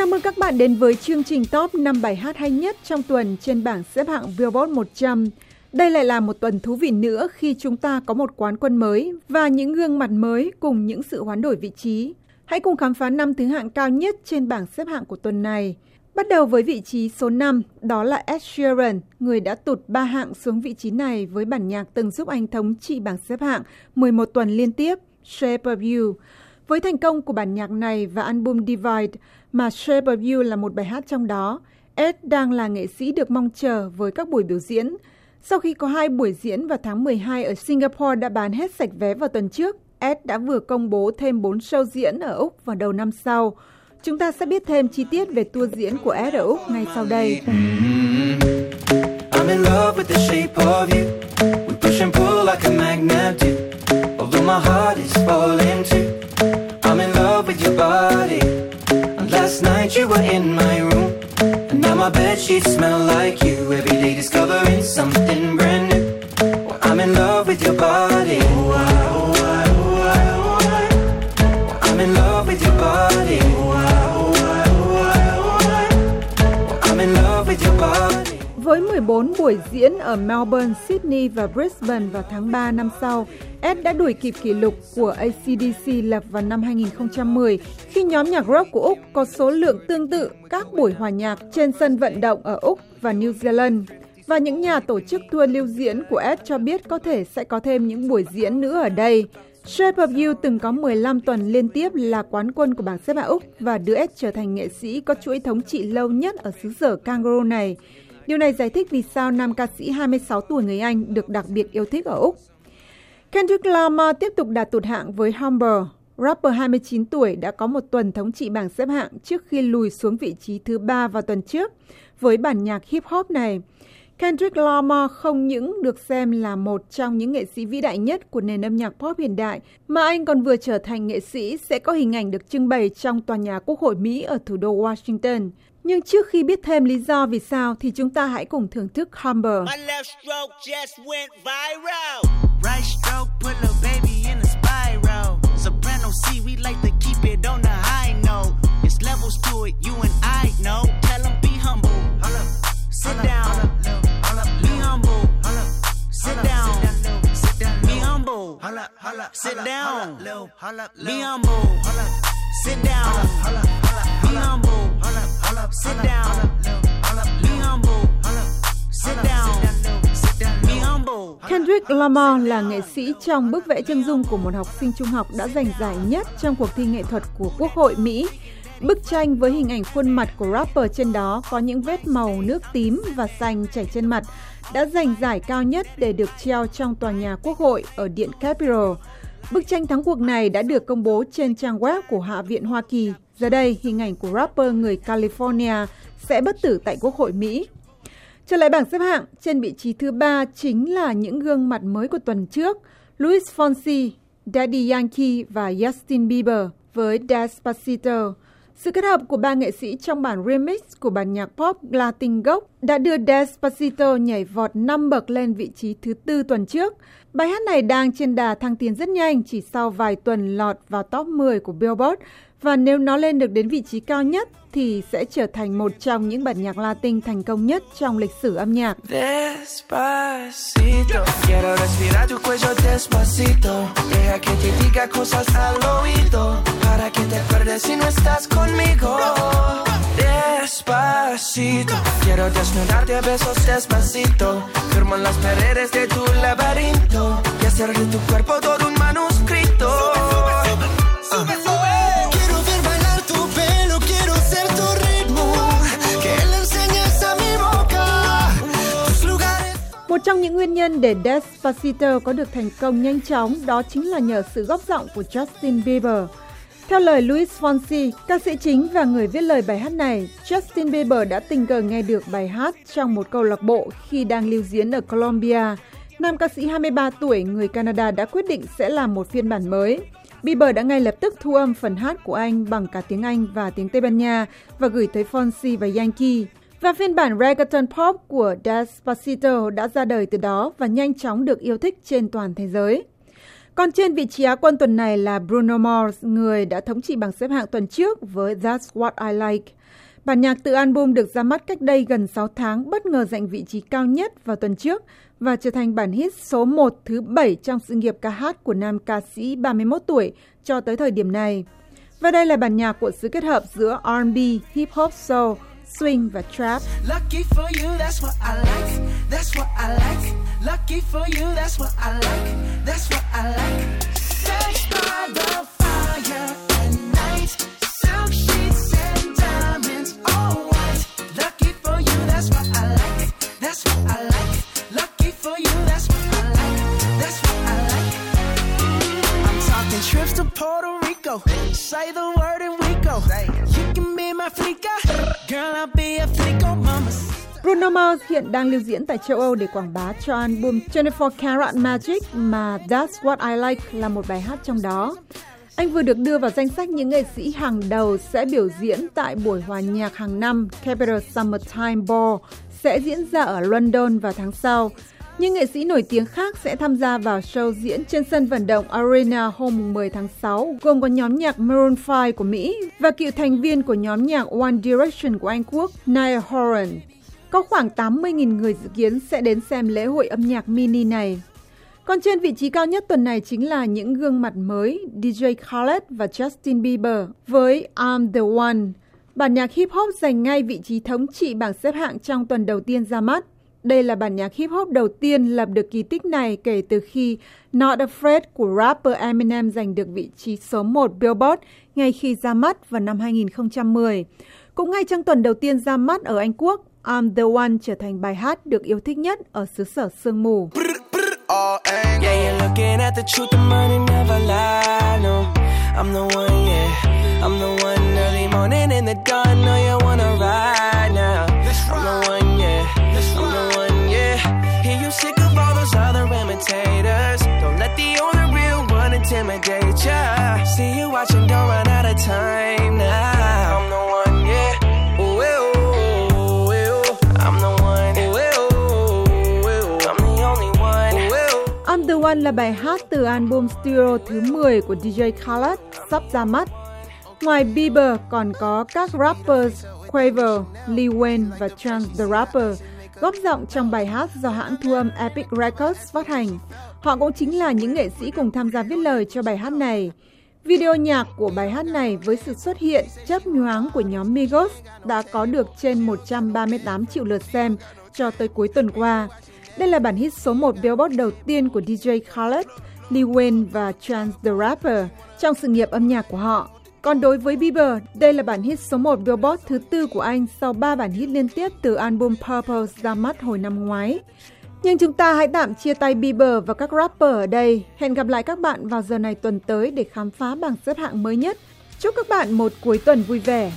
Chào mừng các bạn đến với chương trình top 5 bài hát hay nhất trong tuần trên bảng xếp hạng Billboard 100. Đây lại là một tuần thú vị nữa khi chúng ta có một quán quân mới và những gương mặt mới cùng những sự hoán đổi vị trí. Hãy cùng khám phá năm thứ hạng cao nhất trên bảng xếp hạng của tuần này. Bắt đầu với vị trí số 5, đó là Ed Sheeran, người đã tụt 3 hạng xuống vị trí này với bản nhạc từng giúp anh thống trị bảng xếp hạng 11 tuần liên tiếp, Shape of You. Với thành công của bản nhạc này và album Divide, mà Shape of You là một bài hát trong đó, Ed đang là nghệ sĩ được mong chờ với các buổi biểu diễn. Sau khi có hai buổi diễn vào tháng 12 ở Singapore đã bán hết sạch vé vào tuần trước, Ed đã vừa công bố thêm 4 show diễn ở Úc vào đầu năm sau. Chúng ta sẽ biết thêm chi tiết về tour diễn của Ed ở Úc ngay sau đây. Mm-hmm. I'm in love with the shape of you. We push and pull like a magnet do. Although my heart is falling too. I'm in love with your body. Last night you were in my room. And now my bed sheets smell like you. Every day discovering something brand new. Well, I'm in love with your body. Buổi diễn ở Melbourne, Sydney và Brisbane vào tháng 3 năm sau, Ed đã đuổi kịp kỷ lục của ACDC lập vào năm 2010 khi nhóm nhạc rock của Úc có số lượng tương tự các buổi hòa nhạc trên sân vận động ở Úc và New Zealand. Và những nhà tổ chức tour lưu diễn của Ed cho biết có thể sẽ có thêm những buổi diễn nữa ở đây. Shape of You từng có 15 tuần liên tiếp là quán quân của bảng xếp hạng Úc và đưa Ed trở thành nghệ sĩ có chuỗi thống trị lâu nhất ở xứ sở kangaroo này. Điều này giải thích vì sao nam ca sĩ 26 tuổi người Anh được đặc biệt yêu thích ở Úc. Kendrick Lamar tiếp tục đạt tụt hạng với Humber. Rapper 29 tuổi đã có một tuần thống trị bảng xếp hạng trước khi lùi xuống vị trí thứ ba vào tuần trước với bản nhạc hip hop này. Kendrick Lamar không những được xem là một trong những nghệ sĩ vĩ đại nhất của nền âm nhạc pop hiện đại, mà anh còn vừa trở thành nghệ sĩ sẽ có hình ảnh được trưng bày trong tòa nhà Quốc hội Mỹ ở thủ đô Washington. Nhưng trước khi biết thêm lý do vì sao thì chúng ta hãy cùng thưởng thức Humber. Right stroke, Sit down. Be humble. Sit down. Be humble. Sit down. Be humble. Sit down. Kendrick Lamar là nghệ sĩ trong bức vẽ chân dung của một học sinh trung học đã giành giải nhất trong cuộc thi nghệ thuật của Quốc hội Mỹ. Bức tranh với hình ảnh khuôn mặt của rapper trên đó có những vết màu nước tím và xanh chảy trên mặt đã giành giải cao nhất để được treo trong tòa nhà Quốc hội ở Điện Capitol. Bức tranh thắng cuộc này đã được công bố trên trang web của Hạ viện Hoa Kỳ. Giờ đây, hình ảnh của rapper người California sẽ bất tử tại Quốc hội Mỹ. Trở lại bảng xếp hạng, trên vị trí thứ ba chính là những gương mặt mới của tuần trước, Luis Fonsi, Daddy Yankee và Justin Bieber với Despacito. Sự kết hợp của ba nghệ sĩ trong bản remix của bản nhạc pop Latin gốc đã đưa Despacito nhảy vọt 5 bậc lên vị trí thứ tư tuần trước. Bài hát này đang trên đà thăng tiến rất nhanh chỉ sau vài tuần lọt vào top 10 của Billboard và nếu nó lên được đến vị trí cao nhất thì sẽ trở thành một trong những bản nhạc Latin thành công nhất trong lịch sử âm nhạc. Despacito, quiero respirar tu cuello despacito, deja que te diga cosas al oído, para que te acuerdes si no estás conmigo. Despacito, quiero desnudarte a besos despacito, firmo las paredes de tu laberinto nguyên nhân để Despacito có được thành công nhanh chóng đó chính là nhờ sự góp giọng của Justin Bieber. Theo lời Luis Fonsi, ca sĩ chính và người viết lời bài hát này, Justin Bieber đã tình cờ nghe được bài hát trong một câu lạc bộ khi đang lưu diễn ở Colombia. Nam ca sĩ 23 tuổi người Canada đã quyết định sẽ làm một phiên bản mới. Bieber đã ngay lập tức thu âm phần hát của anh bằng cả tiếng Anh và tiếng Tây Ban Nha và gửi tới Fonsi và Yankee. Và phiên bản reggaeton pop của Despacito đã ra đời từ đó và nhanh chóng được yêu thích trên toàn thế giới. Còn trên vị trí Á quân tuần này là Bruno Mars, người đã thống trị bảng xếp hạng tuần trước với That's What I Like. Bản nhạc từ album được ra mắt cách đây gần 6 tháng bất ngờ giành vị trí cao nhất vào tuần trước và trở thành bản hit số 1 thứ 7 trong sự nghiệp ca hát của nam ca sĩ 31 tuổi cho tới thời điểm này. Và đây là bản nhạc của sự kết hợp giữa R&B, hip hop, soul, swing và trap. Lucky for you, that's what I like. That's what I like. Lucky for you, that's what I like. That's what I like. Bruno Mars hiện đang lưu diễn tại châu Âu để quảng bá cho album 24 Karat Magic mà That's What I Like là một bài hát trong đó. Anh vừa được đưa vào danh sách những nghệ sĩ hàng đầu sẽ biểu diễn tại buổi hòa nhạc hàng năm, Capital Summertime Ball, sẽ diễn ra ở London vào tháng sau. Những nghệ sĩ nổi tiếng khác sẽ tham gia vào show diễn trên sân vận động Arena hôm 10 tháng 6, gồm có nhóm nhạc Maroon 5 của Mỹ và cựu thành viên của nhóm nhạc One Direction của Anh Quốc, Niall Horan. Có khoảng 80.000 người dự kiến sẽ đến xem lễ hội âm nhạc mini này. Còn trên vị trí cao nhất tuần này chính là những gương mặt mới DJ Khaled và Justin Bieber với I'm the One. Bản nhạc hip hop giành ngay vị trí thống trị bảng xếp hạng trong tuần đầu tiên ra mắt. Đây là bản nhạc hip hop đầu tiên lập được kỳ tích này kể từ khi Not Afraid của rapper Eminem giành được vị trí số 1 Billboard ngay khi ra mắt vào năm 2010. Cũng ngay trong tuần đầu tiên ra mắt ở Anh Quốc, I'm the One trở thành bài hát được yêu thích nhất ở xứ sở sương mù. I'm the one, yeah. I'm the one early morning in the dawn. Know you wanna ride intimidate ya. See you watching, don't run out of time now. I'm the one, yeah. Ooh, ooh, ooh, ooh. I'm the one. Ooh, ooh, ooh. I'm the only one. Ooh, ooh. I'm the one là bài hát từ album studio thứ 10 của DJ Khaled sắp ra mắt. Ngoài Bieber còn có các rappers Quaver, Lil Wayne và Chance the Rapper góp giọng trong bài hát do hãng thu âm Epic Records phát hành. Họ cũng chính là những nghệ sĩ cùng tham gia viết lời cho bài hát này. Video nhạc của bài hát này với sự xuất hiện chấp nhoáng của nhóm Migos đã có được trên 138 triệu lượt xem cho tới cuối tuần qua. Đây là bản hit số 1 Billboard đầu tiên của DJ Khaled, Lil Wayne và Chance the Rapper trong sự nghiệp âm nhạc của họ. Còn đối với Bieber, đây là bản hit số 1 Billboard thứ tư của anh sau 3 bản hit liên tiếp từ album Purple ra mắt hồi năm ngoái. Nhưng chúng ta hãy tạm chia tay Bieber và các rapper ở đây. Hẹn gặp lại các bạn vào giờ này tuần tới để khám phá bảng xếp hạng mới nhất. Chúc các bạn một cuối tuần vui vẻ.